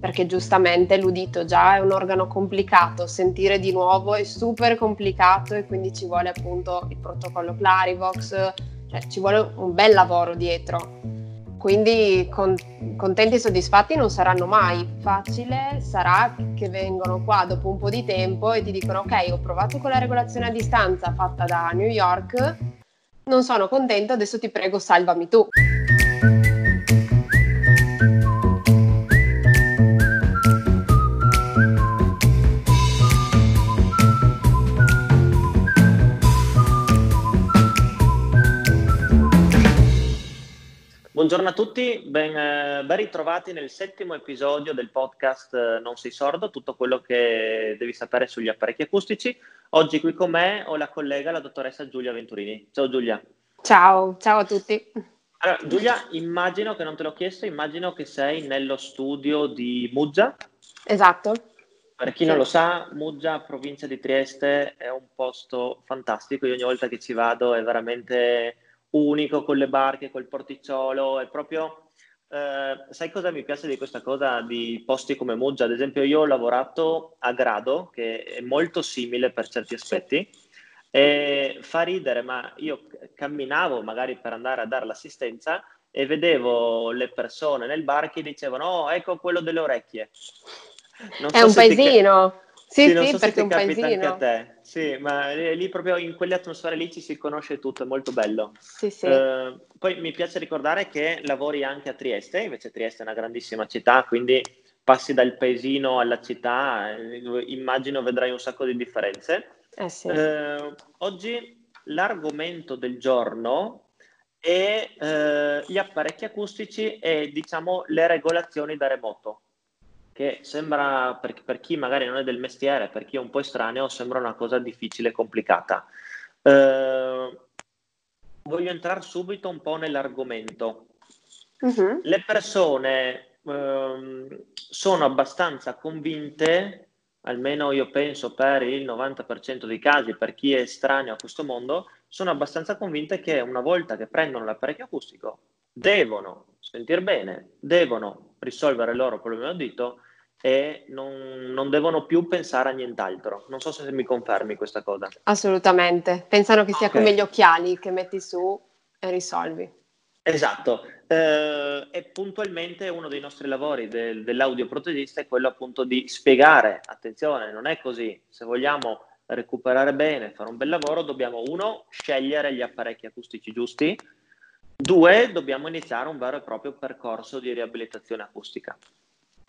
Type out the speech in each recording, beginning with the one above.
perché giustamente l'udito già è un organo complicato, sentire di nuovo è super complicato e quindi ci vuole appunto il protocollo Clarivox, cioè ci vuole un bel lavoro dietro. Quindi con, contenti e soddisfatti non saranno mai. Facile sarà che vengono qua dopo un po' di tempo e ti dicono ok, ho provato con la regolazione a distanza fatta da New York, non sono contento, adesso ti prego salvami tu. Buongiorno a tutti, ben, eh, ben, ritrovati nel settimo episodio del podcast eh, Non sei sordo, tutto quello che devi sapere sugli apparecchi acustici. Oggi qui con me ho la collega, la dottoressa Giulia Venturini. Ciao Giulia. Ciao, ciao a tutti. Allora, Giulia, immagino che non te l'ho chiesto, immagino che sei nello studio di Muggia. Esatto. Per chi non lo sa, Muggia, provincia di Trieste, è un posto fantastico. Io ogni volta che ci vado è veramente unico con le barche, col porticciolo, è proprio... Eh, sai cosa mi piace di questa cosa di posti come Muggia? Ad esempio io ho lavorato a Grado, che è molto simile per certi aspetti, e fa ridere, ma io camminavo magari per andare a dare l'assistenza e vedevo le persone nel bar che dicevano oh, ecco quello delle orecchie. Non è so un paesino. Ti... Sì, sì, sì so perché è un paesino. Anche a te. Sì, ma lì proprio in quelle atmosfere lì ci si conosce tutto, è molto bello. Sì, sì. Uh, poi mi piace ricordare che lavori anche a Trieste, invece Trieste è una grandissima città, quindi passi dal paesino alla città, eh, immagino vedrai un sacco di differenze. Eh sì. uh, oggi l'argomento del giorno è uh, gli apparecchi acustici e diciamo le regolazioni da remoto che sembra, per, per, chi magari non è del mestiere, per chi è un po' estraneo, sembra una cosa difficile e complicata. Eh, voglio entrare subito un po' nell'argomento. Uh-huh. Le persone eh, sono abbastanza convinte, almeno io penso per il 90% dei casi, per chi è estraneo a questo mondo, sono abbastanza convinte che una volta che prendono l'apparecchio acustico devono sentire bene, devono risolvere il loro problema udito e non, non, devono più pensare a nient'altro. Non so se mi confermi questa cosa. Assolutamente, pensano che sia okay. come gli occhiali che metti su e risolvi. Esatto, eh, e puntualmente uno dei nostri lavori del, dell'audioprotesista è quello appunto di spiegare, attenzione, non è così, se vogliamo recuperare bene, fare un bel lavoro, dobbiamo uno, scegliere gli apparecchi acustici giusti, due, dobbiamo iniziare un vero e proprio percorso di riabilitazione acustica.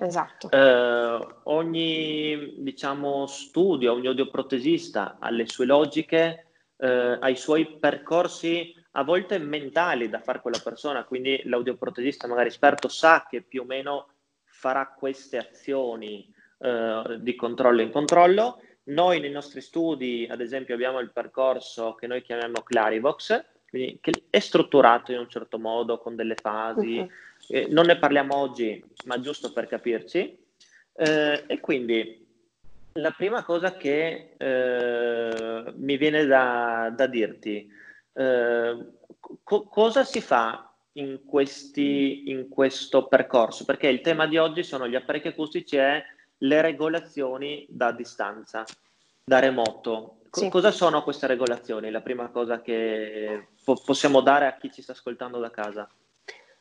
Esatto. Eh, ogni diciamo, studio, ogni audioprotesista ha le sue logiche, eh, ha i suoi percorsi a volte mentali da fare con la persona, quindi l'audioprotesista magari esperto sa che più o meno farà queste azioni eh, di controllo in controllo. Noi nei nostri studi, ad esempio, abbiamo il percorso che noi chiamiamo Clarivox, quindi che è strutturato in un certo modo con delle fasi. Uh-huh eh, non ne parliamo oggi, ma giusto per capirci. Eh, e quindi la prima cosa che eh, mi viene da, da dirti, eh, co- cosa si fa in, questi, in questo percorso? Perché il tema di oggi sono gli apparecchi acustici e le regolazioni da distanza, da remoto. Co- sì. Cosa sono queste regolazioni? La prima cosa che po- possiamo dare a chi ci sta ascoltando da casa.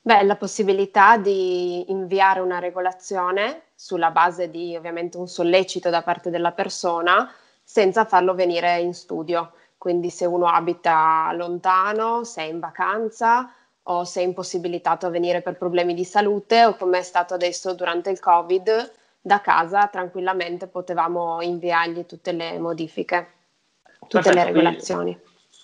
Beh, la possibilità di inviare una regolazione sulla base di ovviamente un sollecito da parte della persona senza farlo venire in studio. Quindi se uno abita lontano, se è in vacanza o se è impossibilitato a venire per problemi di salute o come è stato adesso durante il Covid, da casa tranquillamente potevamo inviargli tutte le modifiche, tutte Perfetto, le regolazioni.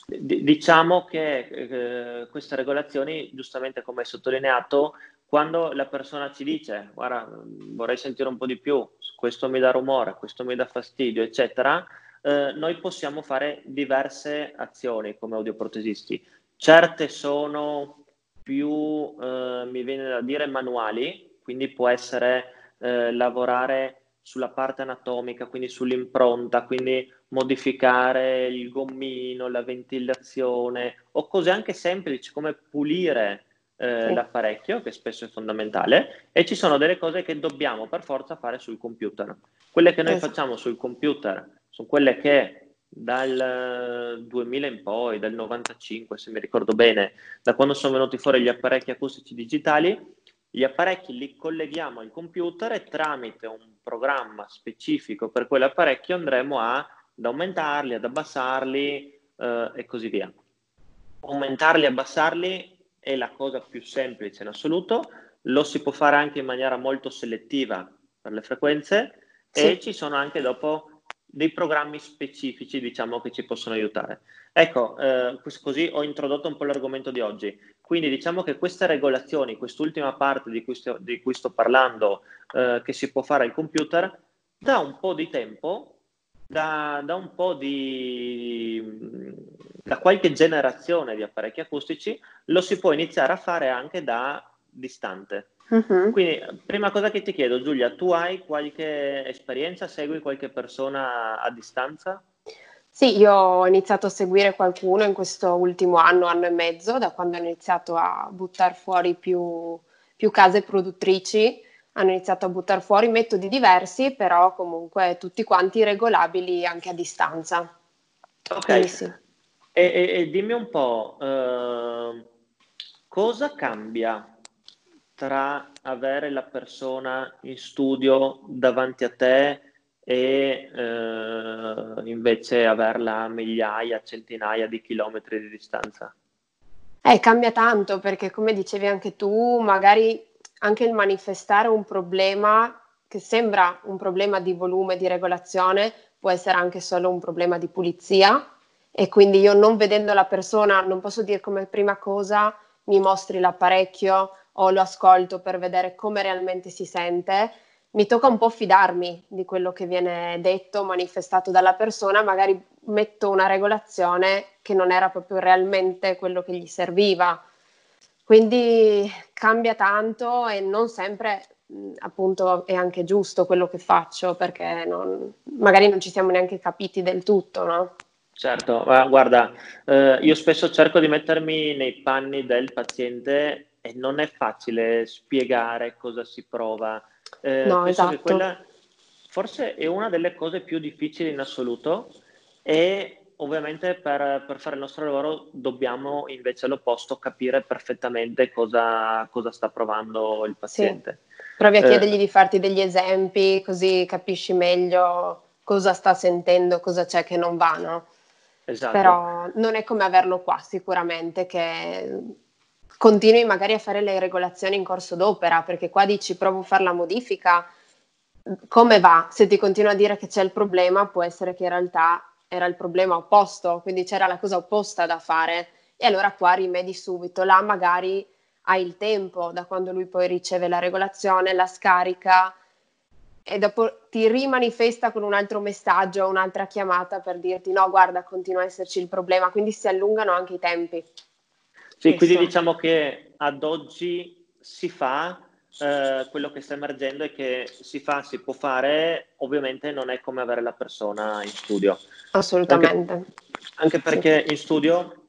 Diciamo che eh, queste regolazioni, giustamente come hai sottolineato, quando la persona ci dice guarda vorrei sentire un po' di più, questo mi dà rumore, questo mi dà fastidio, eccetera, eh, noi possiamo fare diverse azioni come audioprotesisti. Certe sono più, eh, mi viene da dire, manuali, quindi può essere eh, lavorare sulla parte anatomica, quindi sull'impronta, quindi modificare il gommino, la ventilazione o cose anche semplici come pulire eh, sì. l'apparecchio, che spesso è fondamentale, e ci sono delle cose che dobbiamo per forza fare sul computer. Quelle che noi esatto. facciamo sul computer sono quelle che dal 2000 in poi, dal 95 se mi ricordo bene, da quando sono venuti fuori gli apparecchi acustici digitali, gli apparecchi li colleghiamo al computer e tramite un programma specifico per quell'apparecchio andremo a, ad aumentarli, ad abbassarli eh, e così via. Aumentarli e abbassarli è la cosa più semplice in assoluto, lo si può fare anche in maniera molto selettiva per le frequenze sì. e ci sono anche dopo dei programmi specifici, diciamo, che ci possono aiutare. Ecco, eh, così ho introdotto un po' l'argomento di oggi. Quindi diciamo che queste regolazioni, quest'ultima parte di cui sto, di cui sto parlando, eh, che si può fare al computer, da un po' di tempo, da, da un po' di... da qualche generazione di apparecchi acustici, lo si può iniziare a fare anche da distante. Uh-huh. Quindi, prima cosa che ti chiedo, Giulia, tu hai qualche esperienza, segui qualche persona a distanza? Sì, io ho iniziato a seguire qualcuno in questo ultimo anno, anno e mezzo, da quando ho iniziato a buttare fuori più, più case produttrici, hanno iniziato a buttare fuori metodi diversi, però comunque tutti quanti regolabili anche a distanza. Ok. Sì. E, e, e, dimmi un po', uh, cosa cambia tra avere la persona in studio davanti a te e eh, invece averla a migliaia, centinaia di chilometri di distanza? Eh, cambia tanto perché come dicevi anche tu, magari anche il manifestare un problema che sembra un problema di volume, di regolazione, può essere anche solo un problema di pulizia. E quindi io non vedendo la persona non posso dire come prima cosa mi mostri l'apparecchio o lo ascolto per vedere come realmente si sente, mi tocca un po' fidarmi di quello che viene detto, manifestato dalla persona, magari metto una regolazione che non era proprio realmente quello che gli serviva. Quindi cambia tanto e non sempre appunto è anche giusto quello che faccio perché non, magari non ci siamo neanche capiti del tutto, no? Certo, guarda, eh, io spesso cerco di mettermi nei panni del paziente e non è facile spiegare cosa si prova. Eh, no, esatto. quella forse è una delle cose più difficili in assoluto e ovviamente per, per, fare il nostro lavoro dobbiamo invece all'opposto capire perfettamente cosa, cosa sta provando il paziente. Sì. Provi a eh, chiedergli di farti degli esempi così capisci meglio cosa sta sentendo, cosa c'è che non va, no? Esatto. Però non è come averlo qua sicuramente, che continui magari a fare le regolazioni in corso d'opera, perché qua dici provo a fare la modifica, come va? Se ti continua a dire che c'è il problema, può essere che in realtà era il problema opposto, quindi c'era la cosa opposta da fare e allora qua rimedi subito. Là magari hai il tempo da quando lui poi riceve la regolazione, la scarica e dopo ti rimanifesta con un altro messaggio, un'altra chiamata per dirti no, guarda, continua a esserci il problema, quindi si allungano anche i tempi. Sì, quindi diciamo che ad oggi si fa eh, quello che sta emergendo è che si fa, si può fare, ovviamente non è come avere la persona in studio. Assolutamente. Anche, anche perché sì. in studio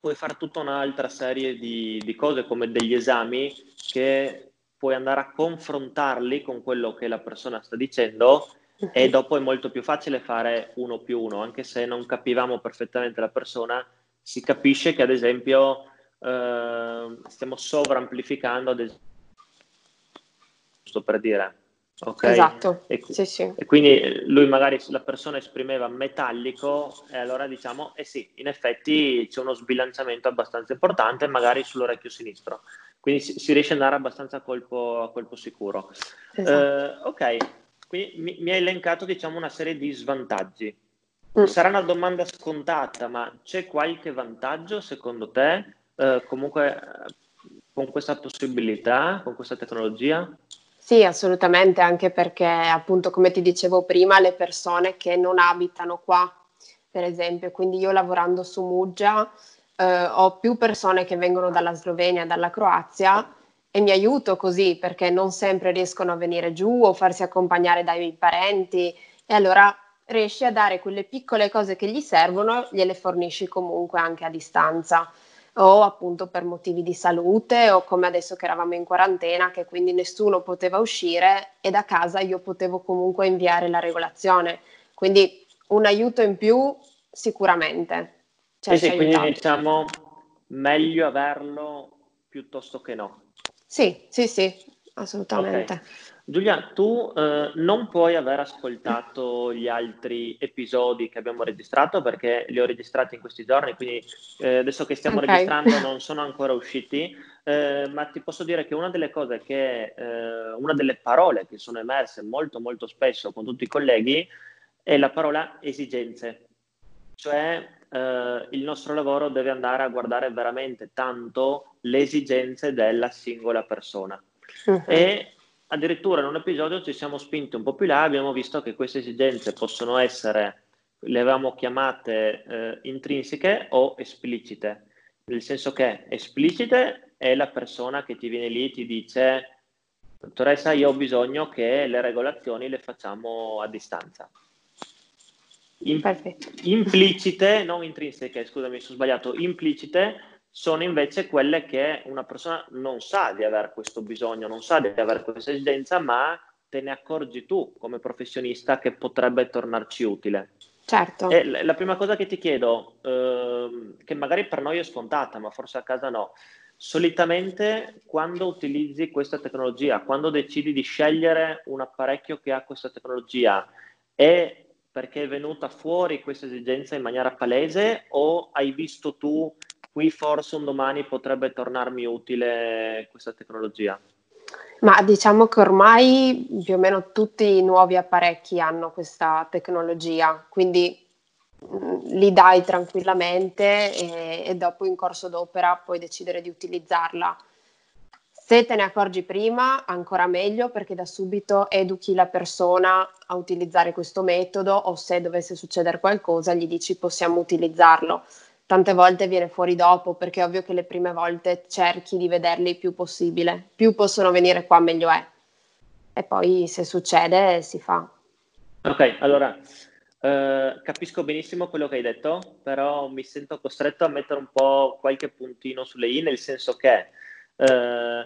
puoi fare tutta un'altra serie di, di, cose come degli esami che puoi andare a confrontarli con quello che la persona sta dicendo e dopo è molto più facile fare uno più uno, anche se non capivamo perfettamente la persona si capisce che ad esempio eh, stiamo sovraamplificando, ad esempio, giusto per dire. Okay? Esatto. E, sì, sì. e, quindi lui magari la persona esprimeva metallico e allora diciamo, eh sì, in effetti c'è uno sbilanciamento abbastanza importante magari sull'orecchio sinistro. Quindi si, si riesce ad andare abbastanza a colpo, a colpo sicuro. Esatto. Eh, ok, quindi mi, mi hai elencato diciamo una serie di svantaggi. Mm. Sarà una domanda scontata, ma c'è qualche vantaggio secondo te eh, comunque con questa possibilità, con questa tecnologia? Sì, assolutamente, anche perché appunto come ti dicevo prima, le persone che non abitano qua, per esempio, quindi io lavorando su Muggia eh, ho più persone che vengono dalla Slovenia, dalla Croazia e mi aiuto così perché non sempre riescono a venire giù o farsi accompagnare dai parenti e allora riesci a dare quelle piccole cose che gli servono, gliele fornisci comunque anche a distanza. O appunto per motivi di salute o come adesso che eravamo in quarantena che quindi nessuno poteva uscire e da casa io potevo comunque inviare la regolazione. Quindi un aiuto in più sicuramente. Cioè, sì, sì quindi diciamo meglio averlo piuttosto che no. Sì, sì, sì, assolutamente. Okay. Giulia, tu eh, non puoi aver ascoltato gli altri episodi che abbiamo registrato perché li ho registrati in questi giorni, quindi eh, adesso che stiamo okay. registrando non sono ancora usciti, eh, ma ti posso dire che una delle cose che, eh, una delle parole che sono emerse molto molto spesso con tutti i colleghi è la parola esigenze, cioè eh, il nostro lavoro deve andare a guardare veramente tanto le esigenze della singola persona. Uh-huh. E addirittura in un episodio ci siamo spinti un po' più là, abbiamo visto che queste esigenze possono essere, le avevamo chiamate eh, intrinseche o esplicite, nel senso che esplicite è la persona che ti viene lì e ti dice, dottoressa, io ho bisogno che le regolazioni le facciamo a distanza. In, implicite, non intrinseche, scusami, sono sbagliato, implicite sono invece quelle che una persona non sa di avere questo bisogno, non sa di avere questa esigenza, ma te ne accorgi tu come professionista che potrebbe tornarci utile. Certo. E la prima cosa che ti chiedo, eh, che magari per noi è scontata, ma forse a casa no, solitamente quando utilizzi questa tecnologia, quando decidi di scegliere un apparecchio che ha questa tecnologia, è perché è venuta fuori questa esigenza in maniera palese o hai visto tu qui forse un domani potrebbe tornarmi utile questa tecnologia? Ma diciamo che ormai più o meno tutti i nuovi apparecchi hanno questa tecnologia, quindi mm, li dai tranquillamente e, e dopo in corso d'opera puoi decidere di utilizzarla. Se te ne accorgi prima, ancora meglio perché da subito educhi la persona a utilizzare questo metodo o se dovesse succedere qualcosa gli dici possiamo utilizzarlo tante volte viene fuori dopo perché è ovvio che le prime volte cerchi di vederli il più possibile, più possono venire qua meglio è. E poi se succede si fa. Ok, allora eh, capisco benissimo quello che hai detto, però mi sento costretto a mettere un po' qualche puntino sulle i, nel senso che eh,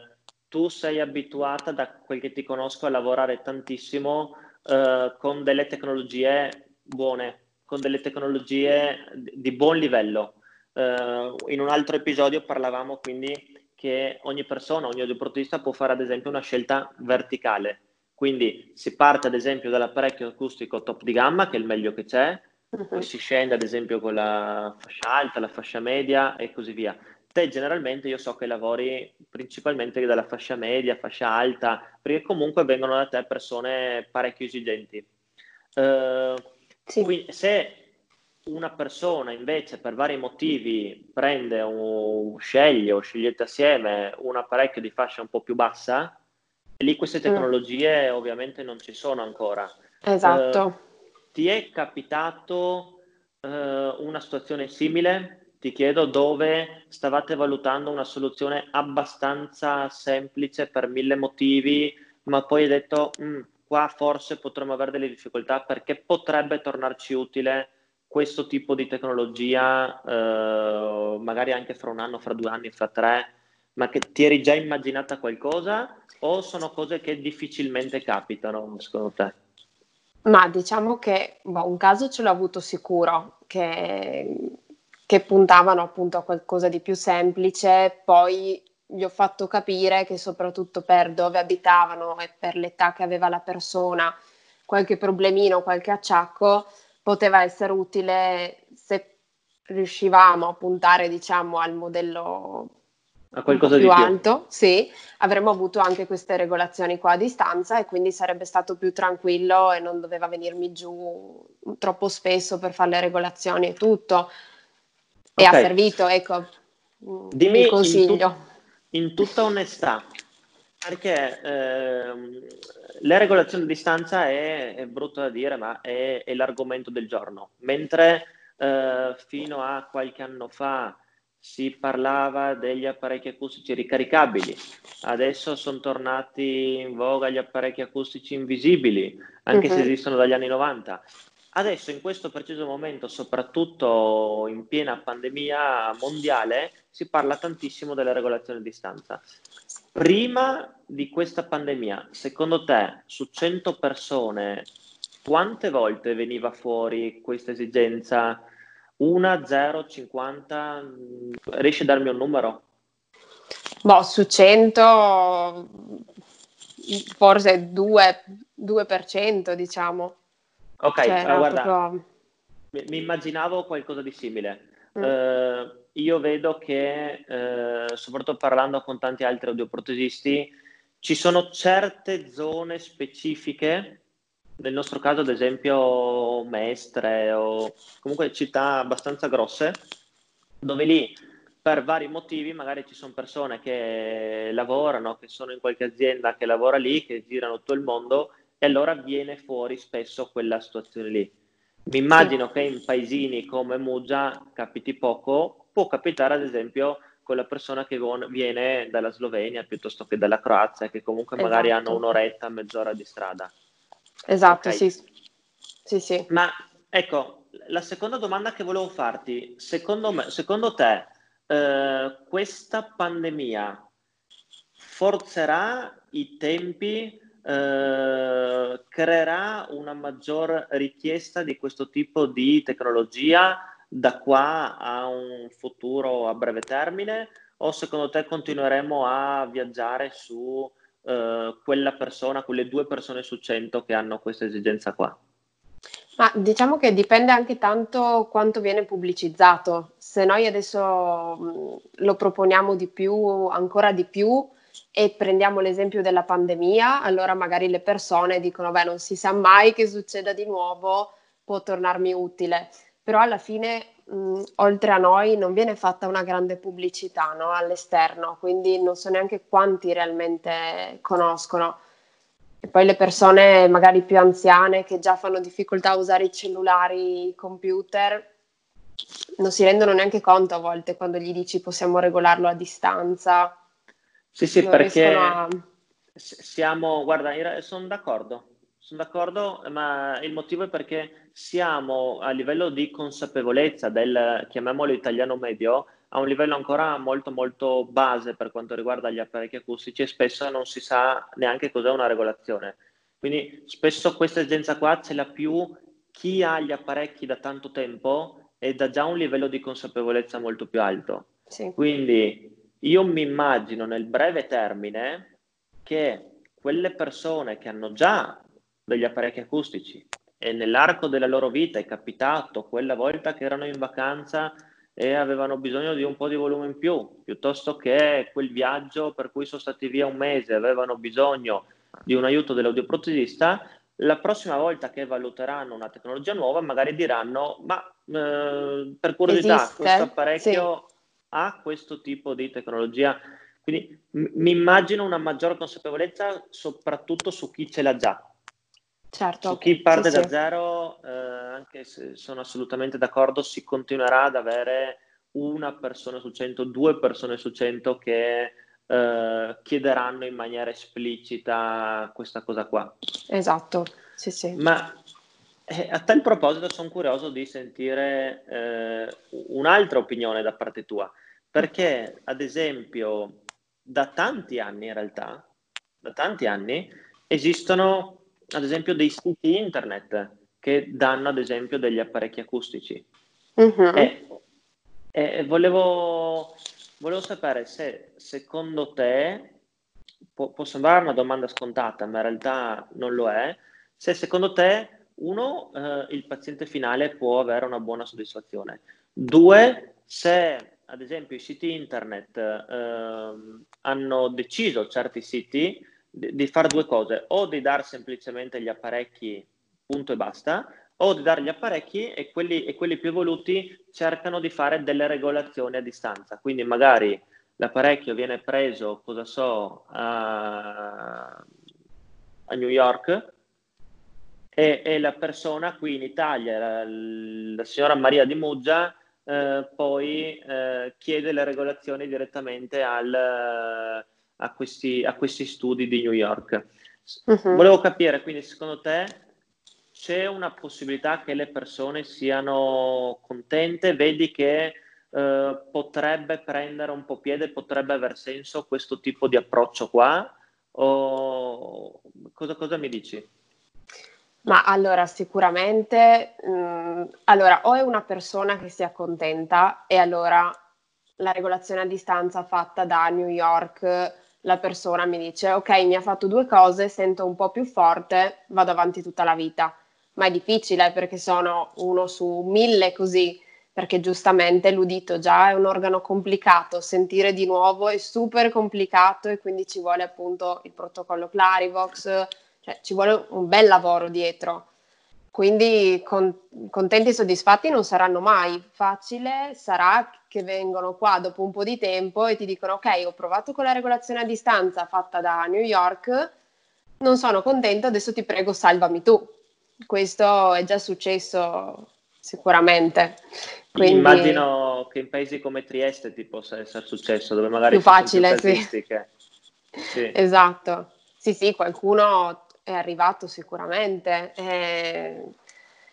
tu sei abituata, da quel che ti conosco, a lavorare tantissimo eh, con delle tecnologie buone, con delle tecnologie di buon livello. Uh, in un altro episodio parlavamo quindi che ogni persona, ogni audioprotista può fare ad esempio una scelta verticale. Quindi si parte ad esempio dall'apparecchio acustico top di gamma, che è il meglio che c'è, uh-huh. poi si scende ad esempio con la fascia alta, la fascia media e così via. Te generalmente io so che lavori principalmente dalla fascia media, fascia alta, perché comunque vengono da te persone parecchio esigenti. Uh, sì. Quindi, se una persona invece per vari motivi prende o sceglie o scegliete assieme un apparecchio di fascia un po' più bassa, lì queste mm. tecnologie mm. ovviamente non ci sono ancora. Esatto. Uh, ti è capitato uh, una situazione simile? Ti chiedo dove stavate valutando una soluzione abbastanza semplice per mille motivi, ma poi hai detto mm, qua forse potremmo avere delle difficoltà perché potrebbe tornarci utile questo tipo di tecnologia, eh, magari anche fra un anno, fra due anni, fra tre, ma che ti eri già immaginata qualcosa o sono cose che difficilmente capitano secondo te? Ma diciamo che boh, un caso ce l'ho avuto sicuro, che, che puntavano appunto a qualcosa di più semplice, poi gli ho fatto capire che soprattutto per dove abitavano e per l'età che aveva la persona, qualche problemino, qualche acciacco poteva essere utile se riuscivamo a puntare, diciamo, al modello a qualcosa più, più alto, sì, avremmo avuto anche queste regolazioni qua a distanza e quindi sarebbe stato più tranquillo e non doveva venirmi giù troppo spesso per fare le regolazioni e tutto. E okay. ha servito, ecco, Dimmi il consiglio in tutta onestà, perché ehm, la regolazione a distanza è, è, brutto da dire, ma è, è l'argomento del giorno. Mentre eh, fino a qualche anno fa si parlava degli apparecchi acustici ricaricabili, adesso sono tornati in voga gli apparecchi acustici invisibili, anche uh-huh. se mhm. esistono dagli anni 90. Adesso, in questo preciso momento, soprattutto in piena pandemia mondiale, si parla tantissimo delle regolazioni a distanza. Prima di questa pandemia, secondo te, su 100 persone, quante volte veniva fuori questa esigenza? Una, zero, 50? Riesci a darmi un numero? Boh, su 100 forse 2, 2% diciamo. Ok, cioè, guarda, proprio... mi, mi, immaginavo qualcosa di simile. Mm. Uh, io vedo che, uh, soprattutto parlando con tanti altri audioprotesisti, ci sono certe zone specifiche, nel nostro caso ad esempio Mestre o comunque città abbastanza grosse, dove lì per vari motivi magari ci sono persone che lavorano, che sono in qualche azienda che lavora lì, che girano tutto il mondo e allora viene fuori spesso quella situazione lì. Mi immagino che in paesini come Muggia capiti poco, può capitare ad esempio con la persona che viene dalla Slovenia piuttosto che dalla Croazia, che comunque esatto. magari hanno un'oretta, mezz'ora di strada. Esatto, okay. sì. sì, sì. Ma ecco, la seconda domanda che volevo farti, secondo, me, secondo te, eh, questa pandemia forzerà i tempi, eh, creerà una maggior richiesta di questo tipo di tecnologia da qua a un futuro a breve termine o secondo te continueremo a viaggiare su eh, quella persona, quelle due persone su cento che hanno questa esigenza qua? Ma diciamo che dipende anche tanto quanto viene pubblicizzato. Se noi adesso lo proponiamo di più, ancora di più, e prendiamo l'esempio della pandemia, allora magari le persone dicono, beh, non si sa mai che succeda di nuovo, può tornarmi utile. Però alla fine, mh, oltre a noi, non viene fatta una grande pubblicità no? all'esterno, quindi non so neanche quanti realmente conoscono. E poi le persone magari più anziane che già fanno difficoltà a usare i cellulari, i computer, non si rendono neanche conto a volte quando gli dici possiamo regolarlo a distanza. Sì, sì, perché a... siamo, guarda, sono d'accordo, sono d'accordo, ma il motivo è perché siamo a livello di consapevolezza del, chiamiamolo italiano medio, a un livello ancora molto molto base per quanto riguarda gli apparecchi acustici e spesso non si sa neanche cos'è una regolazione. Quindi spesso questa esigenza qua ce l'ha più chi ha gli apparecchi da tanto tempo e da già un livello di consapevolezza molto più alto. Sì. Quindi io mi immagino nel breve termine che quelle persone che hanno già degli apparecchi acustici e nell'arco della loro vita è capitato quella volta che erano in vacanza e avevano bisogno di un po' di volume in più, piuttosto che quel viaggio per cui sono stati via un mese, avevano bisogno di un aiuto dell'audioprotesista, la prossima volta che valuteranno una tecnologia nuova magari diranno ma eh, per curiosità Esiste? questo apparecchio sì. ha questo tipo di tecnologia quindi mi immagino una maggiore consapevolezza soprattutto su chi ce l'ha già Certo. Su chi parte sì, da sì. zero, eh, anche se sono assolutamente d'accordo, si continuerà ad avere una persona su cento, due persone su cento che eh, chiederanno in maniera esplicita questa cosa qua. Esatto, sì, sì. Ma eh, a tal proposito sono curioso di sentire eh, un'altra opinione da parte tua, perché ad esempio da tanti anni in realtà, da tanti anni, esistono ad esempio dei siti internet che danno ad esempio degli apparecchi acustici. Uh-huh. E, e volevo, volevo, sapere se secondo te, può, può, sembrare una domanda scontata, ma in realtà non lo è, se secondo te, uno, eh, il paziente finale può avere una buona soddisfazione, due, se ad esempio i siti internet eh, hanno deciso certi siti di, fare due cose, o di dare semplicemente gli apparecchi punto e basta, o di dare gli apparecchi e quelli, e quelli più evoluti cercano di fare delle regolazioni a distanza. Quindi magari l'apparecchio viene preso, cosa so, a, a New York e, e, la persona qui in Italia, la, la signora Maria di Muggia, eh, poi eh, chiede le regolazioni direttamente al a questi, a questi studi di New York. Uh-huh. Volevo capire, quindi secondo te c'è una possibilità che le persone siano contente? Vedi che eh, potrebbe prendere un po' piede, potrebbe aver senso questo tipo di approccio qua? O cosa, cosa mi dici? Ma allora, sicuramente, mh, mm, allora, o è una persona che si accontenta e allora la regolazione a distanza fatta da New York, la persona mi dice, ok, mi ha fatto due cose, sento un po' più forte, vado avanti tutta la vita. Ma è difficile perché sono uno su mille così perché giustamente l'udito già è un organo complicato, sentire di nuovo è super complicato e quindi ci vuole appunto il protocollo Clarivox, cioè ci vuole un bel lavoro dietro. Quindi con, contenti e soddisfatti non saranno mai. Facile sarà che vengono qua dopo un po' di tempo e ti dicono ok, ho provato con la regolazione a distanza fatta da New York, non sono contento, adesso ti prego salvami tu. Questo è già successo sicuramente. Quindi... Immagino che in paesi come Trieste ti possa essere successo, dove magari più facile, più sì. sì. Esatto. Sì, sì, qualcuno è arrivato sicuramente, eh,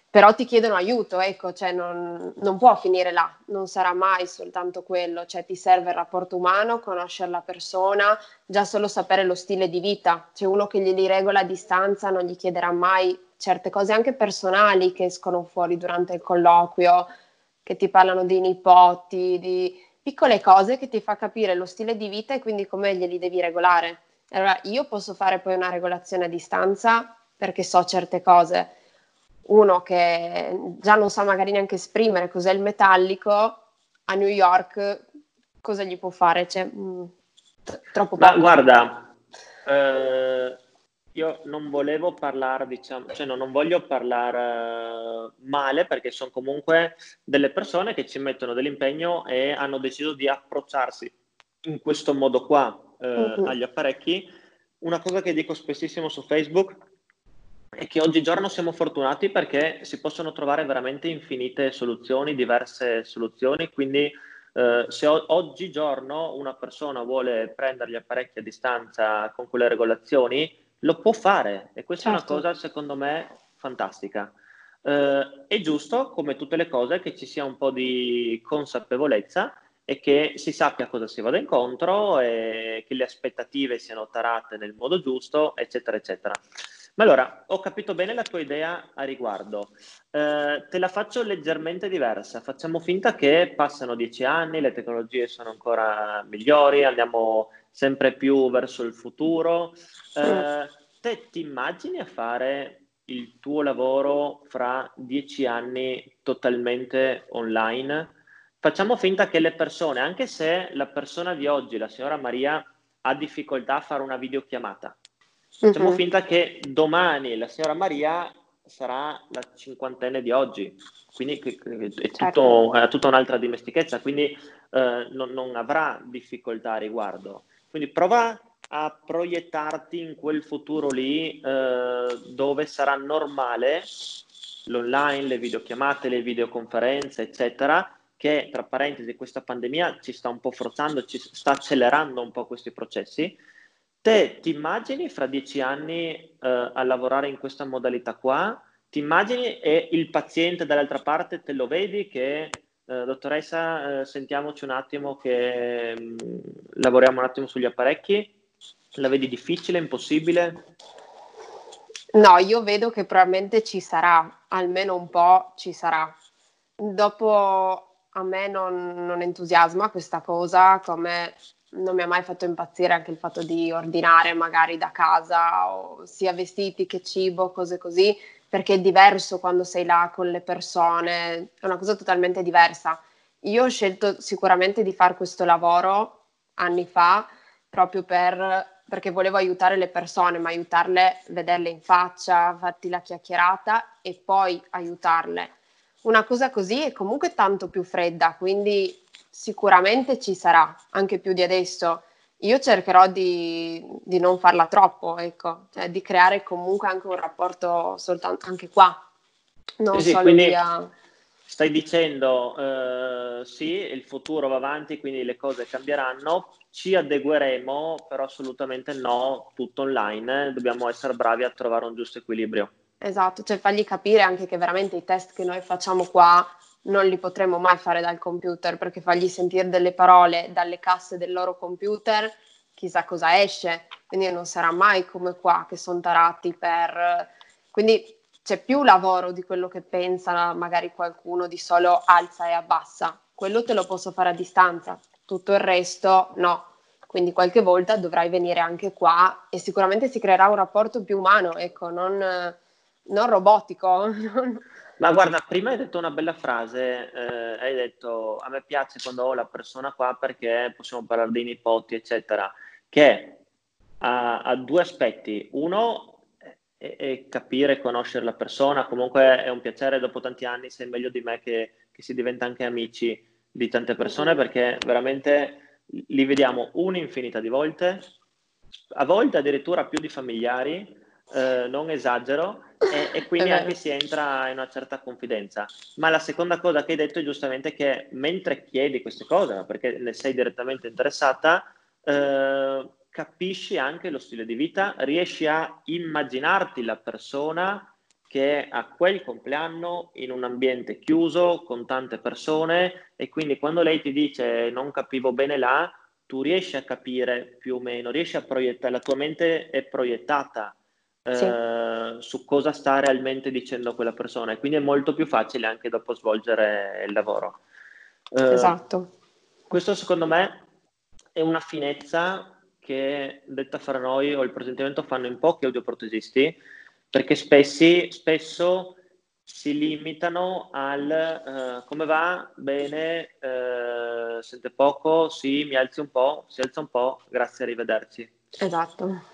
però ti chiedono aiuto, ecco, cioè non, non, può finire là, non sarà mai soltanto quello, cioè ti serve il rapporto umano, conoscere la persona, già solo sapere lo stile di vita, c'è uno che glieli regola a distanza, non gli chiederà mai certe cose anche personali che escono fuori durante il colloquio, che ti parlano di nipoti, di piccole cose che ti fa capire lo stile di vita e quindi come glieli devi regolare. Allora io posso fare poi una regolazione a distanza perché so certe cose. Uno che già non sa magari neanche esprimere cos'è il metallico, a New York cosa gli può fare? Cioè, mh, mm, t- troppo poco. Ma guarda, eh, io non volevo parlare, diciamo, cioè no, non voglio parlare uh, male perché sono comunque delle persone che ci mettono dell'impegno e hanno deciso di approcciarsi in questo modo qua uh, uh-huh. agli apparecchi. Una cosa che dico spessissimo su Facebook è che oggigiorno siamo fortunati perché si possono trovare veramente infinite soluzioni, diverse soluzioni, quindi Uh, se o- oggigiorno una persona vuole prendere gli apparecchi a distanza con quelle regolazioni, lo può fare e questa certo. è una certo. cosa secondo me fantastica. Uh, è giusto, come tutte le cose, che ci sia un po' di consapevolezza e che si sappia cosa si vada incontro e che le aspettative siano tarate nel modo giusto, eccetera, eccetera. Ma allora, ho capito bene la tua idea a riguardo. Uh, te la faccio leggermente diversa. Facciamo finta che passano dieci anni, le tecnologie sono ancora migliori, andiamo sempre più verso il futuro. Eh, te ti immagini a fare il tuo lavoro fra dieci anni totalmente online? Facciamo finta che le persone, anche se la persona di oggi, la signora Maria, ha difficoltà a fare una videochiamata, facciamo uh-huh. finta che domani la signora Maria sarà la cinquantenne di oggi, quindi è, tutto, certo. è tutta un'altra dimestichezza, quindi eh, non, non, avrà difficoltà a riguardo. Quindi prova a proiettarti in quel futuro lì eh, dove sarà normale l'online, le videochiamate, le videoconferenze, eccetera, che tra parentesi questa pandemia ci sta un po' forzando, ci sta accelerando un po' questi processi. Te ti immagini fra dieci anni eh, a lavorare in questa modalità qua? Ti immagini e il paziente dall'altra parte te lo vedi che eh, dottoressa, eh, sentiamoci un attimo che mh, mm, lavoriamo un attimo sugli apparecchi. La vedi difficile, impossibile? No, io vedo che probabilmente ci sarà, almeno un po' ci sarà. Dopo a me non, non entusiasma questa cosa, come non mi ha mai fatto impazzire anche il fatto di ordinare magari da casa, o sia vestiti che cibo, cose così perché è diverso quando sei là con le persone, è una cosa totalmente diversa. Io ho scelto sicuramente di fare questo lavoro anni fa proprio per, perché volevo aiutare le persone, ma aiutarle, vederle in faccia, farti la chiacchierata e poi aiutarle. Una cosa così è comunque tanto più fredda, quindi sicuramente ci sarà, anche più di adesso. Io cercherò di, di, non farla troppo, ecco, cioè di creare comunque anche un rapporto soltanto anche qua, non sì, solo via... Stai dicendo eh, sì, il futuro va avanti, quindi le cose cambieranno, ci adegueremo, però assolutamente no, tutto online, dobbiamo essere bravi a trovare un giusto equilibrio. Esatto, cioè fargli capire anche che veramente i test che noi facciamo qua non li potremo mai fare dal computer perché fargli sentire delle parole dalle casse del loro computer, chissà cosa esce, quindi non sarà mai come qua che sono tarati per... Quindi c'è più lavoro di quello che pensa magari qualcuno di solo alza e abbassa, quello te lo posso fare a distanza, tutto il resto no. Quindi qualche volta dovrai venire anche qua e sicuramente si creerà un rapporto più umano, ecco, non, non robotico. Ma guarda, prima hai detto una bella frase, eh, hai detto a me piace quando ho la persona qua perché possiamo parlare dei nipoti, eccetera, che ha, ha due aspetti. Uno è, è, capire conoscere la persona, comunque è un piacere dopo tanti anni, sei meglio di me che, che si diventa anche amici di tante persone perché veramente li vediamo un'infinità di volte, a volte addirittura più di familiari, eh, non esagero, e, e quindi anche si entra in una certa confidenza. Ma la seconda cosa che hai detto è giustamente che mentre chiedi queste cose, perché ne sei direttamente interessata, eh, capisci anche lo stile di vita, riesci a immaginarti la persona che ha quel compleanno in un ambiente chiuso con tante persone e quindi quando lei ti dice non capivo bene là, tu riesci a capire più o meno, riesci a proiettare, la tua mente è proiettata sì. Eh, su cosa sta realmente dicendo quella persona e quindi è molto più facile anche dopo svolgere il lavoro. Eh, esatto. Questo secondo me è una finezza che detta fra noi o il presentamento fanno in pochi audioprotesisti perché spessi, spesso si limitano al uh, come va, bene, uh, sente poco, sì, mi alzi un po', si alza un po', grazie, arrivederci. Esatto.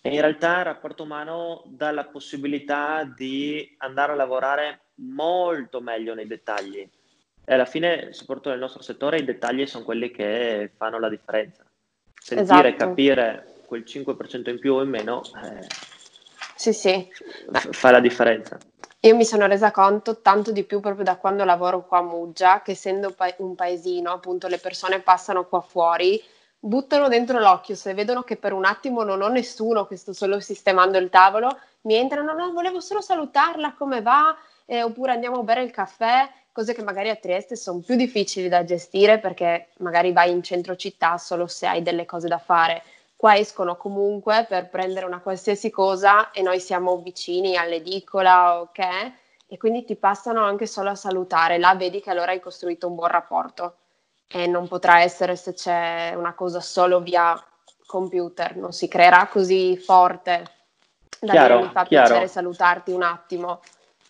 E in realtà il rapporto umano dà la possibilità di andare a lavorare molto meglio nei dettagli. E alla fine, soprattutto nel nostro settore, i dettagli sono quelli che fanno la differenza. Sentire, esatto. capire quel 5% in più o in meno eh, sì, sì. F- fa la differenza. Io mi sono resa conto tanto di più proprio da quando lavoro qua a Muggia, che essendo pa- un paesino, appunto le persone passano qua fuori buttano dentro l'occhio, se vedono che per un attimo non ho nessuno, che sto solo sistemando il tavolo, mi entrano, no, volevo solo salutarla, come va? Eh, oppure andiamo a bere il caffè, cose che magari a Trieste sono più difficili da gestire perché magari vai in centro città solo se hai delle cose da fare. Qua escono comunque per prendere una qualsiasi cosa e noi siamo vicini all'edicola, ok? E quindi ti passano anche solo a salutare. Là vedi che allora hai costruito un buon rapporto e non potrà essere se c'è una cosa solo via computer, non si creerà così forte da chiaro, mi fa chiaro. piacere salutarti un attimo.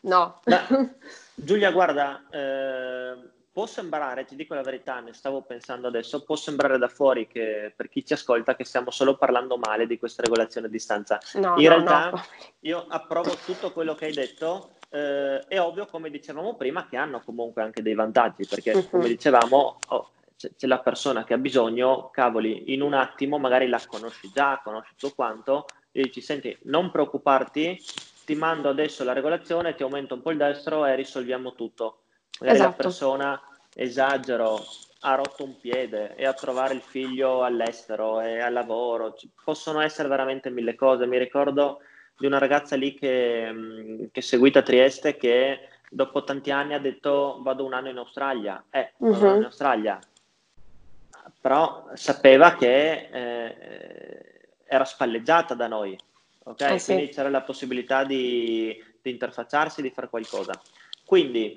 No. Da, Giulia, guarda, eh, può sembrare, ti dico la verità, ne stavo pensando adesso, può sembrare da fuori che per chi ci ascolta che stiamo solo parlando male di questa regolazione a distanza. No, In no, realtà no. io approvo tutto quello che hai detto eh, è ovvio, come dicevamo prima, che hanno comunque anche dei vantaggi, perché uh-huh. come dicevamo, oh, c'è, c'è, la persona che ha bisogno, cavoli, in un attimo magari la conosci già, conosci tutto quanto, e dici, senti, non preoccuparti, ti mando adesso la regolazione, ti aumento un po' il destro e risolviamo tutto. Magari esatto. la persona, esagero, ha rotto un piede, è a trovare il figlio all'estero, è al lavoro, possono essere veramente mille cose. Mi ricordo di una ragazza lì che, mm, che seguita a Trieste che dopo tanti anni ha detto vado un anno in Australia. Eh, uh-huh. in mhm. Australia. Però sapeva che eh, era spalleggiata da noi, ok? Eh, Quindi sì. c'era la possibilità di, di interfacciarsi, di fare qualcosa. Quindi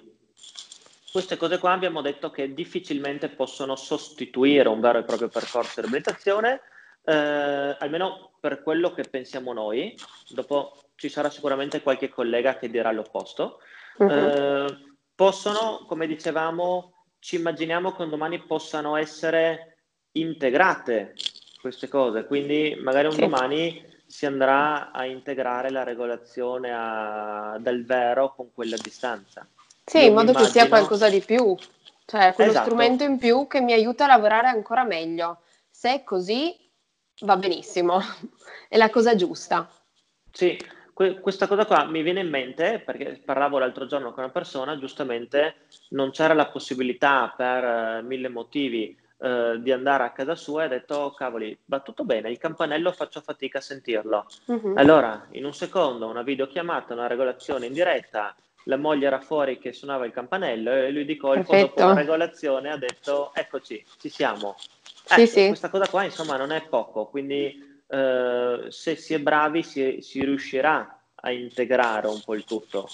queste cose qua abbiamo detto che difficilmente possono sostituire un vero e proprio percorso di riabilitazione, eh, almeno per quello che pensiamo noi, dopo ci sarà sicuramente qualche collega che dirà l'opposto, uh-huh. eh, possono, come dicevamo, ci immaginiamo che un domani possano essere integrate queste cose, quindi magari un sì. domani si andrà a integrare la regolazione a, dal vero con quella a distanza. Sì, Io in modo immagino... che sia qualcosa di più, cioè quello esatto. strumento in più che mi aiuta a lavorare ancora meglio. Se è così, va benissimo, è la cosa giusta. Sì, que- questa cosa qua mi viene in mente perché parlavo l'altro giorno con una persona, giustamente non c'era la possibilità per uh, mille motivi uh, di andare a casa sua e ha detto, oh, cavoli, va tutto bene, il campanello faccio fatica a sentirlo. Uh-huh. Allora, in un secondo, una videochiamata, una regolazione in diretta, la moglie era fuori che suonava il campanello e lui di colpo Perfetto. dopo la regolazione ha detto eccoci, ci siamo. Sì, ecco, sì. Questa cosa qua insomma non è poco, quindi eh, se si è bravi si, si, riuscirà a integrare un po' il tutto.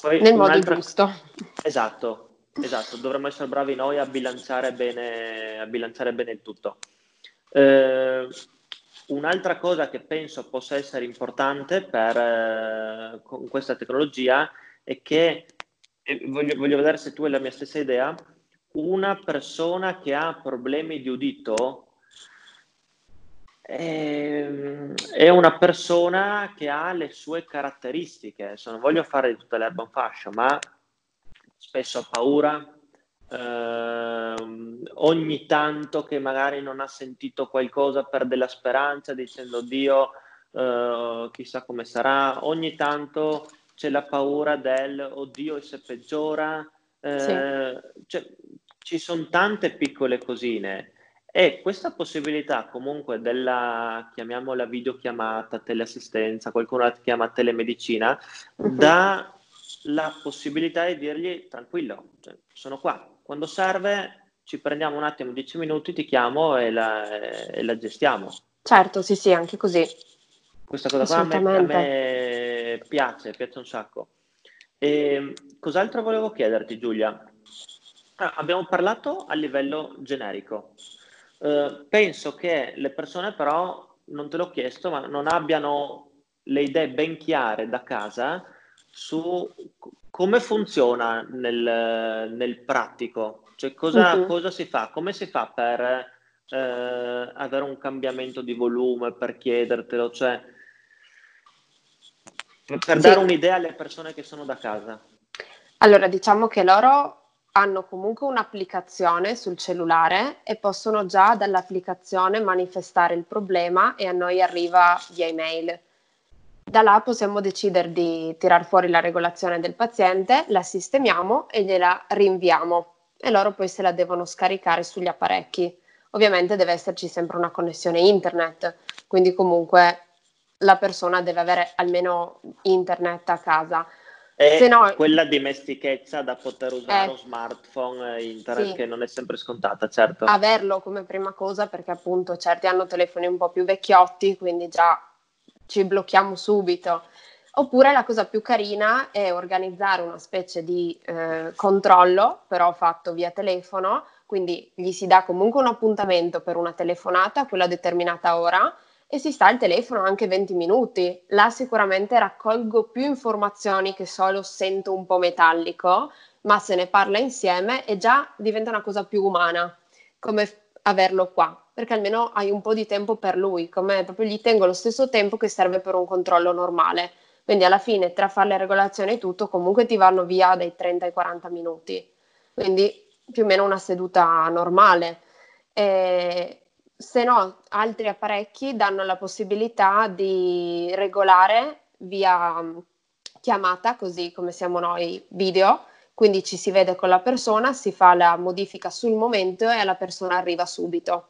Poi Nel modo giusto. Esatto, esatto, dovremmo essere bravi noi a bilanciare bene, a bilanciare bene il tutto. Eh, un'altra cosa che penso possa essere importante per, eh, con questa tecnologia è che, eh, voglio, voglio, vedere se tu hai la mia stessa idea, una persona che ha problemi di udito eh, è una persona che ha le sue caratteristiche. Se non voglio fare di tutta l'erba un fascio, ma spesso ha paura, eh, ogni tanto che magari non ha sentito qualcosa perde la speranza dicendo Dio eh, chissà come sarà, ogni tanto c'è la paura del oddio e se peggiora, eh, sì. cioè, ci sono tante piccole cosine e questa possibilità comunque della, chiamiamola videochiamata, teleassistenza, qualcuno la chiama telemedicina, uh-huh. dà la possibilità di dirgli tranquillo, cioè, sono qua, quando serve ci prendiamo un attimo, 10 minuti, ti chiamo e la, e la gestiamo. Certo, sì, sì, anche così. Questa cosa qua a me, a me piace, piace un sacco. E, cos'altro volevo chiederti, Giulia? Ah, abbiamo parlato a livello generico. Uh, penso che le persone però, non te l'ho chiesto, ma non abbiano le idee ben chiare da casa su come funziona nel, nel pratico? Cioè cosa, uh-huh. cosa, si fa? Come si fa per eh, avere un cambiamento di volume, per chiedertelo? Cioè, per dare sì. un'idea alle persone che sono da casa. Allora, diciamo che loro hanno comunque un'applicazione sul cellulare e possono già dall'applicazione manifestare il problema e a noi arriva via email. Da là possiamo decidere di tirar fuori la regolazione del paziente, la sistemiamo e gliela rinviamo e loro poi se la devono scaricare sugli apparecchi. Ovviamente deve esserci sempre una connessione internet, quindi comunque la persona deve avere almeno internet a casa. E no, quella dimestichezza da poter usare eh, un smartphone internet sì, che non è sempre scontata, certo. Averlo come prima cosa perché appunto certi hanno telefoni un po' più vecchiotti, quindi già ci blocchiamo subito. Oppure la cosa più carina è organizzare una specie di eh, controllo, però fatto via telefono, quindi gli si dà comunque un appuntamento per una telefonata a quella determinata ora e si sta al telefono anche 20 minuti. Là sicuramente raccolgo più informazioni che solo sento un po' metallico, ma se ne parla insieme e già diventa una cosa più umana, come averlo qua perché almeno hai un po' di tempo per lui, come proprio gli tengo lo stesso tempo che serve per un controllo normale. Quindi alla fine tra fare le regolazioni e tutto comunque ti vanno via dai 30 ai 40 minuti. Quindi più o meno una seduta normale. E se no, altri apparecchi danno la possibilità di regolare via mm, chiamata, così come siamo noi video, quindi ci si vede con la persona, si fa la modifica sul momento e la persona arriva subito.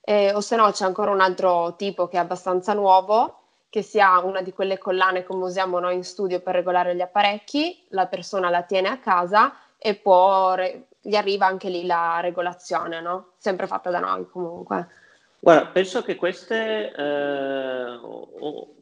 Eh, o se no c'è ancora un altro tipo che è abbastanza nuovo, che si ha una di quelle collane come usiamo noi in studio per regolare gli apparecchi, la persona la tiene a casa e poi re- gli arriva anche lì la regolazione, no? Sempre fatta da noi comunque. Guarda, penso che queste, eh,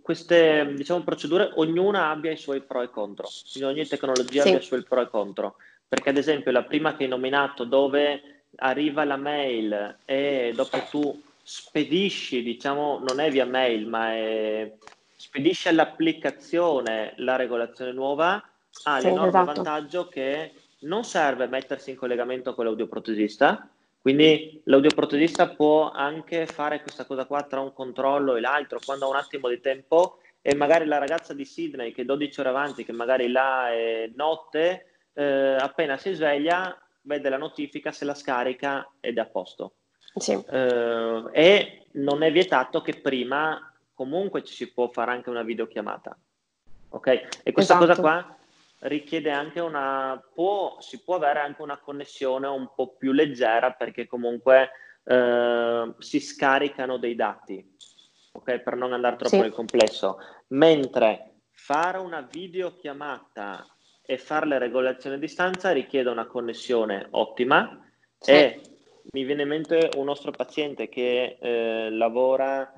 queste diciamo, procedure, ognuna abbia i suoi pro e contro, quindi ogni tecnologia sì. abbia i suoi pro e contro, perché ad esempio la prima che hai nominato dove arriva la mail e dopo tu spedisci, diciamo, non è via mail, ma è, spedisci all'applicazione la regolazione nuova, ha sì, l'enorme esatto. vantaggio che non serve mettersi in collegamento con l'audioprotesista, quindi l'audioprotesista può anche fare questa cosa qua tra un controllo e l'altro quando ha un attimo di tempo e magari la ragazza di Sydney che è 12 ore avanti, che magari là è notte, eh, appena si sveglia vede la notifica, se la scarica ed è a posto. Sì. Eh, e non è vietato che prima comunque ci si può fare anche una videochiamata. Ok? E questa esatto. cosa qua richiede anche una può, si può avere anche una connessione un po' più leggera perché comunque eh, si scaricano dei dati ok per non andare troppo sì. nel complesso mentre fare una videochiamata e fare le regolazioni a distanza richiede una connessione ottima sì. e mi viene in mente un nostro paziente che eh, lavora,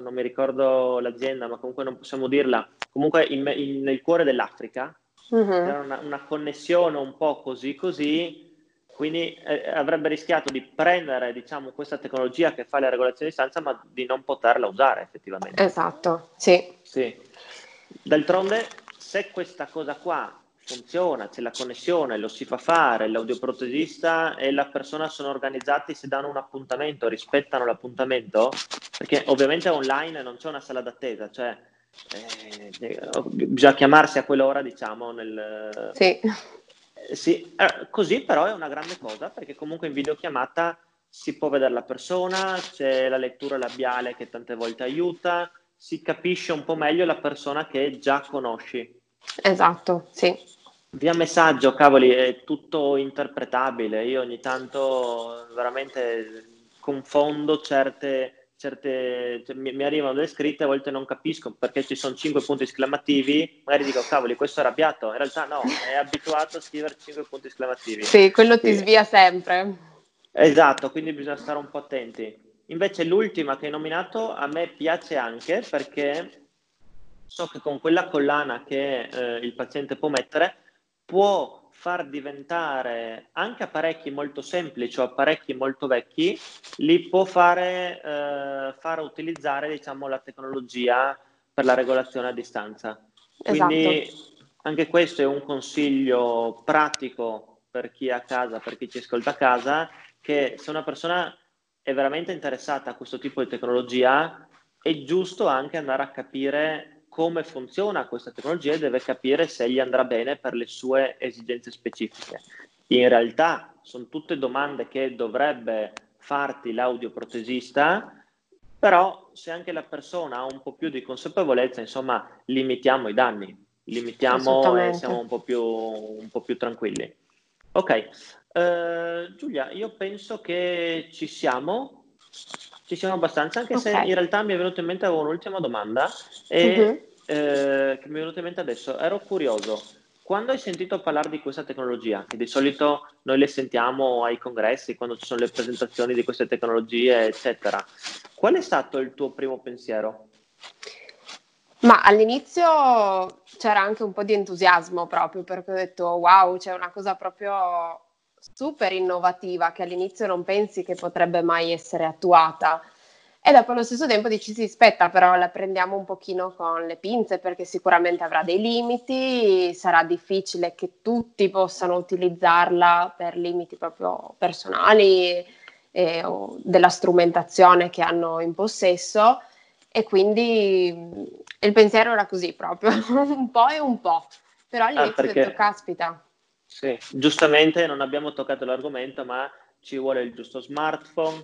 non mi ricordo l'azienda, ma comunque non possiamo dirla, comunque in, in, nel cuore dell'Africa, uh-huh. era una, una, connessione un po' così così, quindi eh, avrebbe rischiato di prendere diciamo, questa tecnologia che fa le regolazioni a distanza, ma di non poterla usare effettivamente. Esatto, sì. sì. D'altronde, se questa cosa qua funziona, c'è la connessione, lo si fa fare, l'audioprotesista e la persona sono organizzati, si danno un appuntamento, rispettano l'appuntamento, perché ovviamente online non c'è una sala d'attesa, cioè eh, bisogna chiamarsi a quell'ora, diciamo, nel... Sì. Eh, sì, eh, così però è una grande cosa, perché comunque in videochiamata si può vedere la persona, c'è la lettura labiale che tante volte aiuta, si capisce un po' meglio la persona che già conosci. Esatto, sì. Via messaggio, cavoli, è tutto interpretabile. Io ogni tanto veramente confondo certe, certe cioè, mi, mi, arrivano delle scritte, a volte non capisco perché ci sono cinque punti esclamativi, magari dico cavoli, questo è arrabbiato, in realtà no, è abituato a scrivere cinque punti esclamativi. Sì, quello ti svia sempre. Esatto, quindi bisogna stare un po' attenti. Invece l'ultima che hai nominato a me piace anche perché so che con quella collana che eh, il paziente può mettere può far diventare anche apparecchi molto semplici o apparecchi molto vecchi, li può fare, eh, far utilizzare diciamo, la tecnologia per la regolazione a distanza. Quindi esatto. anche questo è un consiglio pratico per chi è a casa, per chi ci ascolta a casa, che se una persona è veramente interessata a questo tipo di tecnologia, è giusto anche andare a capire come funziona questa tecnologia e deve capire se gli andrà bene per le sue esigenze specifiche. In realtà sono tutte domande che dovrebbe farti l'audioprotesista, però se anche la persona ha un po' più di consapevolezza, insomma, limitiamo i danni, limitiamo e siamo un po' più, un po più tranquilli. Ok, uh, Giulia, io penso che ci siamo. Ci siamo abbastanza, anche okay. se in realtà mi è venuto in mente avevo un'ultima domanda e, uh-huh. eh, che mi è venuta in mente adesso. Ero curioso, quando hai sentito parlare di questa tecnologia, che di solito noi le sentiamo ai congressi, quando ci sono le presentazioni di queste tecnologie, eccetera, qual è stato il tuo primo pensiero? Ma all'inizio c'era anche un po' di entusiasmo proprio perché ho detto wow, c'è una cosa proprio super innovativa che all'inizio non pensi che potrebbe mai essere attuata. E dopo allo stesso tempo dici sì, aspetta, però la prendiamo un pochino con le pinze perché sicuramente avrà dei limiti, sarà difficile che tutti possano utilizzarla per limiti proprio personali eh, o della strumentazione che hanno in possesso. E quindi il pensiero era così proprio, un po' e un po', però all'inizio ah, perché... ho detto caspita, sì, giustamente non abbiamo toccato l'argomento, ma ci vuole il giusto smartphone,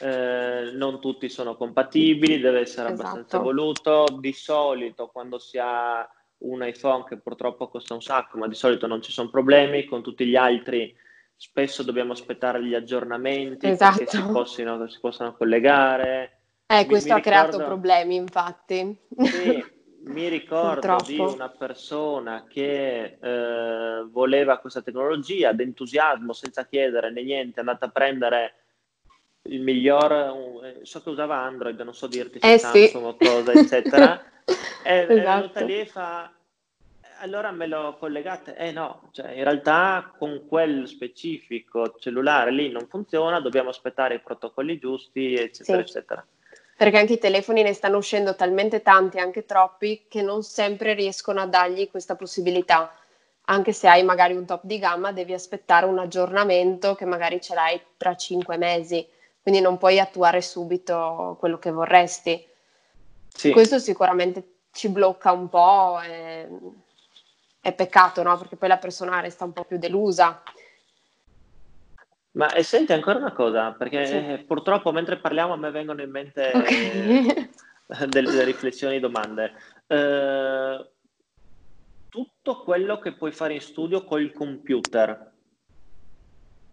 eh, non tutti sono compatibili, deve essere esatto. abbastanza voluto. Di solito quando si ha un iPhone che purtroppo costa un sacco, ma di solito non ci sono problemi, con tutti gli altri spesso dobbiamo aspettare gli aggiornamenti esatto. perché si possano, si possano collegare. Eh, questo mi, mi ha ricordo... creato problemi, infatti. Sì, mi ricordo Purtroppo. di una persona che eh, voleva questa tecnologia d'entusiasmo senza chiedere né niente, è andata a prendere il miglior, uh, so che usava Android, non so dirti se eh, Samsung sì. o cosa, eccetera. e esatto. è venuta lì e fa, allora me lo collegate? Eh no, cioè in realtà con quel specifico cellulare lì non funziona, dobbiamo aspettare i protocolli giusti, eccetera, sì. eccetera perché anche i telefoni ne stanno uscendo talmente tanti, anche troppi, che non sempre riescono a dargli questa possibilità. Anche se hai magari un top di gamma, devi aspettare un aggiornamento che magari ce l'hai tra cinque mesi, quindi non puoi attuare subito quello che vorresti. Sì. Questo sicuramente ci blocca un po', è, è peccato, no? Perché poi la persona resta un po' più delusa. Ma e senti ancora una cosa, perché sì. Purtroppo mentre parliamo a me vengono in mente okay. delle, riflessioni, domande. Eh, tutto quello che puoi fare in studio col computer.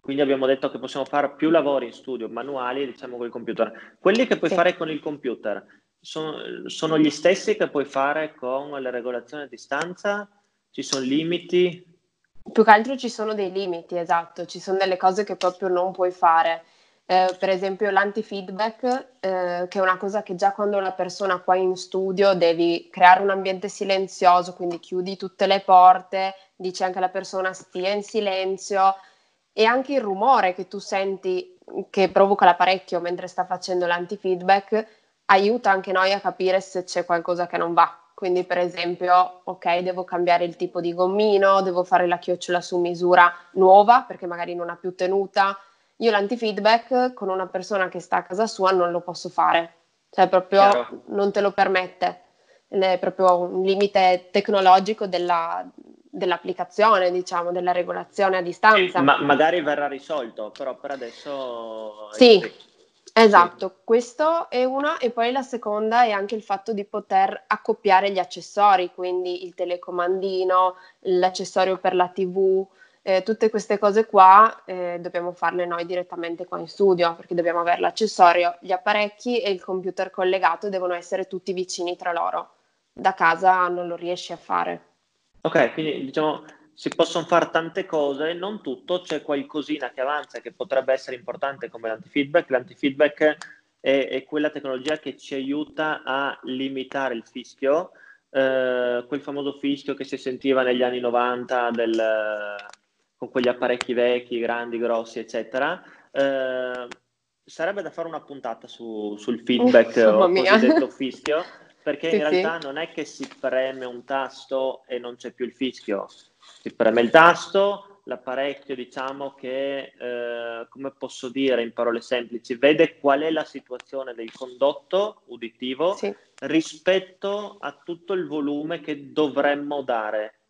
Quindi abbiamo detto che possiamo fare più lavori in studio, manuali, diciamo col computer. Quelli che puoi sì. fare con il computer, sono, sono gli stessi che puoi fare con le regolazioni a distanza? Ci sono limiti? Più che altro ci sono dei limiti, esatto, ci sono delle cose che proprio non puoi fare. Eh, per esempio l'antifeedback, eh, che è una cosa che già quando una persona qua in studio devi creare un ambiente silenzioso, quindi chiudi tutte le porte, dici anche alla persona stia in silenzio e anche il rumore che tu senti che provoca l'apparecchio mentre sta facendo l'antifeedback aiuta anche noi a capire se c'è qualcosa che non va. Quindi, per esempio, ok, devo cambiare il tipo di gommino, devo fare la chiocciola su misura nuova perché magari non ha più tenuta. Io l'antifeedback con una persona che sta a casa sua non lo posso fare, cioè proprio Chiaro. non te lo permette. È proprio un limite tecnologico della, dell'applicazione, diciamo, della regolazione a distanza. Ma magari verrà risolto, però per adesso... Sì, Esatto, questo è una e poi la seconda è anche il fatto di poter accoppiare gli accessori, quindi il telecomandino, l'accessorio per la TV, eh, tutte queste cose qua eh, dobbiamo farle noi direttamente qua in studio perché dobbiamo avere l'accessorio, gli apparecchi e il computer collegato devono essere tutti vicini tra loro. Da casa non lo riesci a fare. Ok, quindi diciamo si possono fare tante cose, non tutto, c'è qualcosina che avanza che potrebbe essere importante come l'antifeedback. L'antifeedback è, è quella tecnologia che ci aiuta a limitare il fischio, eh, quel famoso fischio che si sentiva negli anni 90 del, con quegli apparecchi vecchi, grandi, grossi, eccetera. Eh, sarebbe da fare una puntata su, sul feedback uh, o cosiddetto fischio, perché sì, in realtà sì. non è che si preme un tasto e non c'è più il fischio si preme il tasto, l'apparecchio diciamo che, eh, come posso dire in parole semplici, vede qual è la situazione del condotto uditivo sì. rispetto a tutto il volume che dovremmo dare.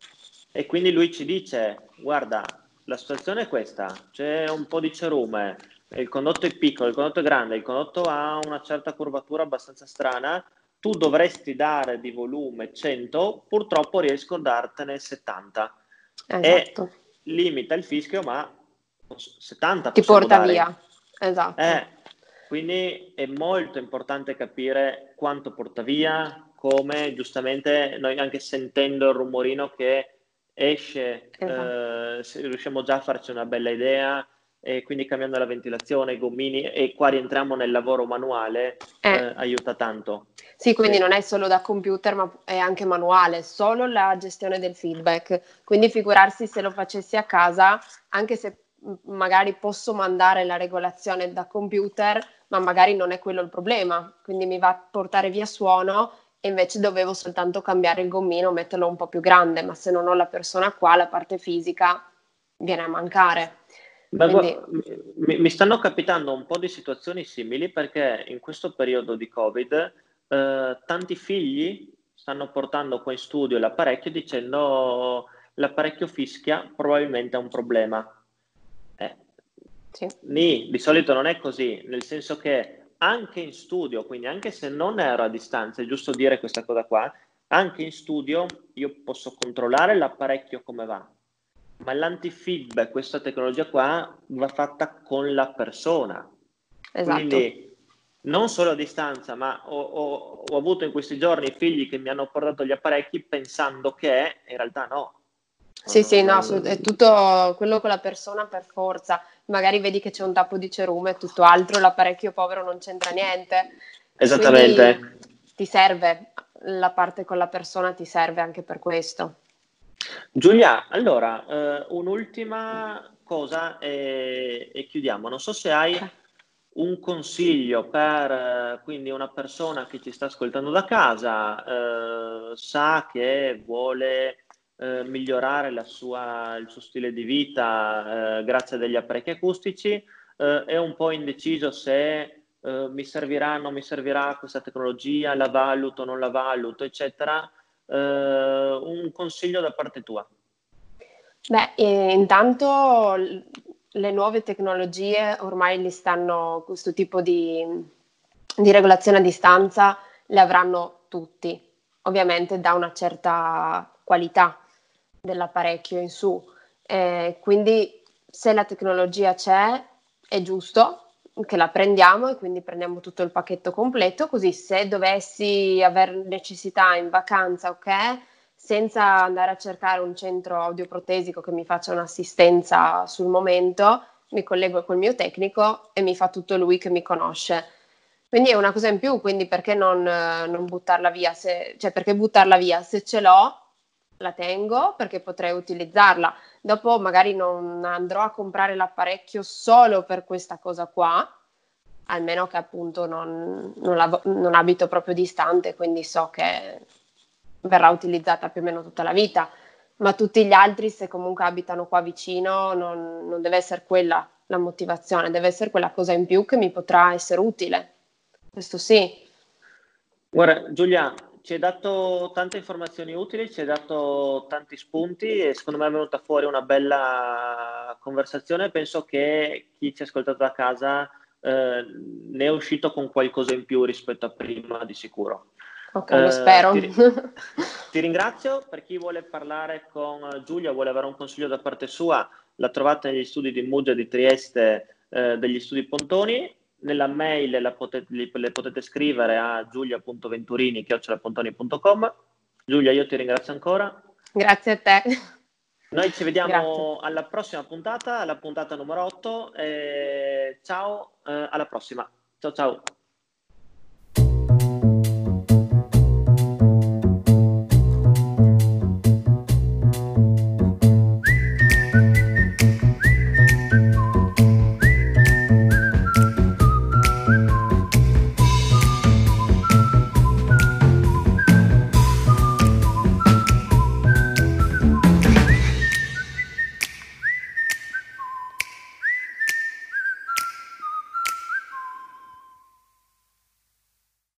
E quindi lui ci dice, guarda, la situazione è questa, c'è un po' di cerume, il condotto è piccolo, il condotto è grande, il condotto ha una certa curvatura abbastanza strana, tu dovresti dare di volume 100, purtroppo riesco a dartene 70 esatto. limita il fischio, ma 70 ti porta dare. via. Esatto. Eh, quindi è molto importante capire quanto porta via, come giustamente noi anche sentendo il rumorino che esce, esatto. eh, riusciamo già a farci una bella idea e quindi cambiando la ventilazione, i gommini e qua rientriamo nel lavoro manuale, eh. Eh, aiuta tanto. Sì, quindi non è solo da computer ma è anche manuale, solo la gestione del feedback, quindi figurarsi se lo facessi a casa, anche se magari posso mandare la regolazione da computer, ma magari non è quello il problema, quindi mi va a portare via suono e invece dovevo soltanto cambiare il gommino, metterlo un po' più grande, ma se non ho la persona qua, la parte fisica viene a mancare. Quindi... mi, mi, stanno capitando un po' di situazioni simili perché in questo periodo di Covid eh, tanti figli stanno portando qua in studio l'apparecchio dicendo l'apparecchio fischia, probabilmente è un problema. Eh, sì. Nì, di solito non è così, nel senso che anche in studio, quindi anche se non ero a distanza, è giusto dire questa cosa qua, anche in studio io posso controllare l'apparecchio come va, ma l'antifeedback, questa tecnologia qua, va fatta con la persona. Esatto. Quindi non solo a distanza, ma ho, ho, ho, avuto in questi giorni figli che mi hanno portato gli apparecchi pensando che in realtà no. Sì, sì, no, è tutto quello con la persona per forza. Magari vedi che c'è un tappo di cerume e tutto altro, l'apparecchio povero non c'entra niente. Esattamente. Quindi ti serve, la parte con la persona ti serve anche per questo. Giulia, allora, eh, un'ultima cosa e, e, chiudiamo. Non so se hai un consiglio per eh, quindi una persona che ci sta ascoltando da casa, eh, sa che vuole eh, migliorare sua, il suo stile di vita eh, grazie a degli apparecchi acustici, eh, è un po' indeciso se mi servirà, non mi servirà questa tecnologia, la valuto, non la valuto, eccetera eh, un consiglio da parte tua? Beh, eh, intanto le nuove tecnologie ormai li stanno, questo tipo di, di regolazione a distanza le avranno tutti, ovviamente da una certa qualità dell'apparecchio in su. Eh, quindi se la tecnologia c'è, è giusto, che la prendiamo e quindi prendiamo tutto il pacchetto completo, così se dovessi aver necessità in vacanza, ok, senza andare a cercare un centro audioprotesico che mi faccia un'assistenza sul momento, mi collego col mio tecnico e mi fa tutto lui che mi conosce. Quindi è una cosa in più, quindi perché non, non buttarla via? Se, cioè perché buttarla via? Se ce l'ho, la tengo perché potrei utilizzarla. Dopo magari non andrò a comprare l'apparecchio solo per questa cosa qua, almeno che appunto non, non, la, non abito proprio distante, quindi so che verrà utilizzata più o meno tutta la vita. Ma tutti gli altri, se comunque abitano qua vicino, non, non deve essere quella la motivazione, deve essere quella cosa in più che mi potrà essere utile. Questo sì. Guarda, Giulia, ci hai dato tante informazioni utili, ci hai dato tanti spunti e secondo me è venuta fuori una bella conversazione. Penso che chi ci ha ascoltato da casa eh, ne è uscito con qualcosa in più rispetto a prima, di sicuro. Ok, lo eh, spero. Ti, ti, ringrazio. Per chi vuole parlare con Giulia, vuole avere un consiglio da parte sua, la trovate negli studi di Muggia di Trieste eh, degli studi Pontoni nella mail la potete, le potete scrivere a giulia.venturini.com. Giulia, io ti ringrazio ancora. Grazie a te. Noi ci vediamo Grazie. alla prossima puntata, alla puntata numero 8. Eh, ciao, eh, alla prossima. Ciao ciao.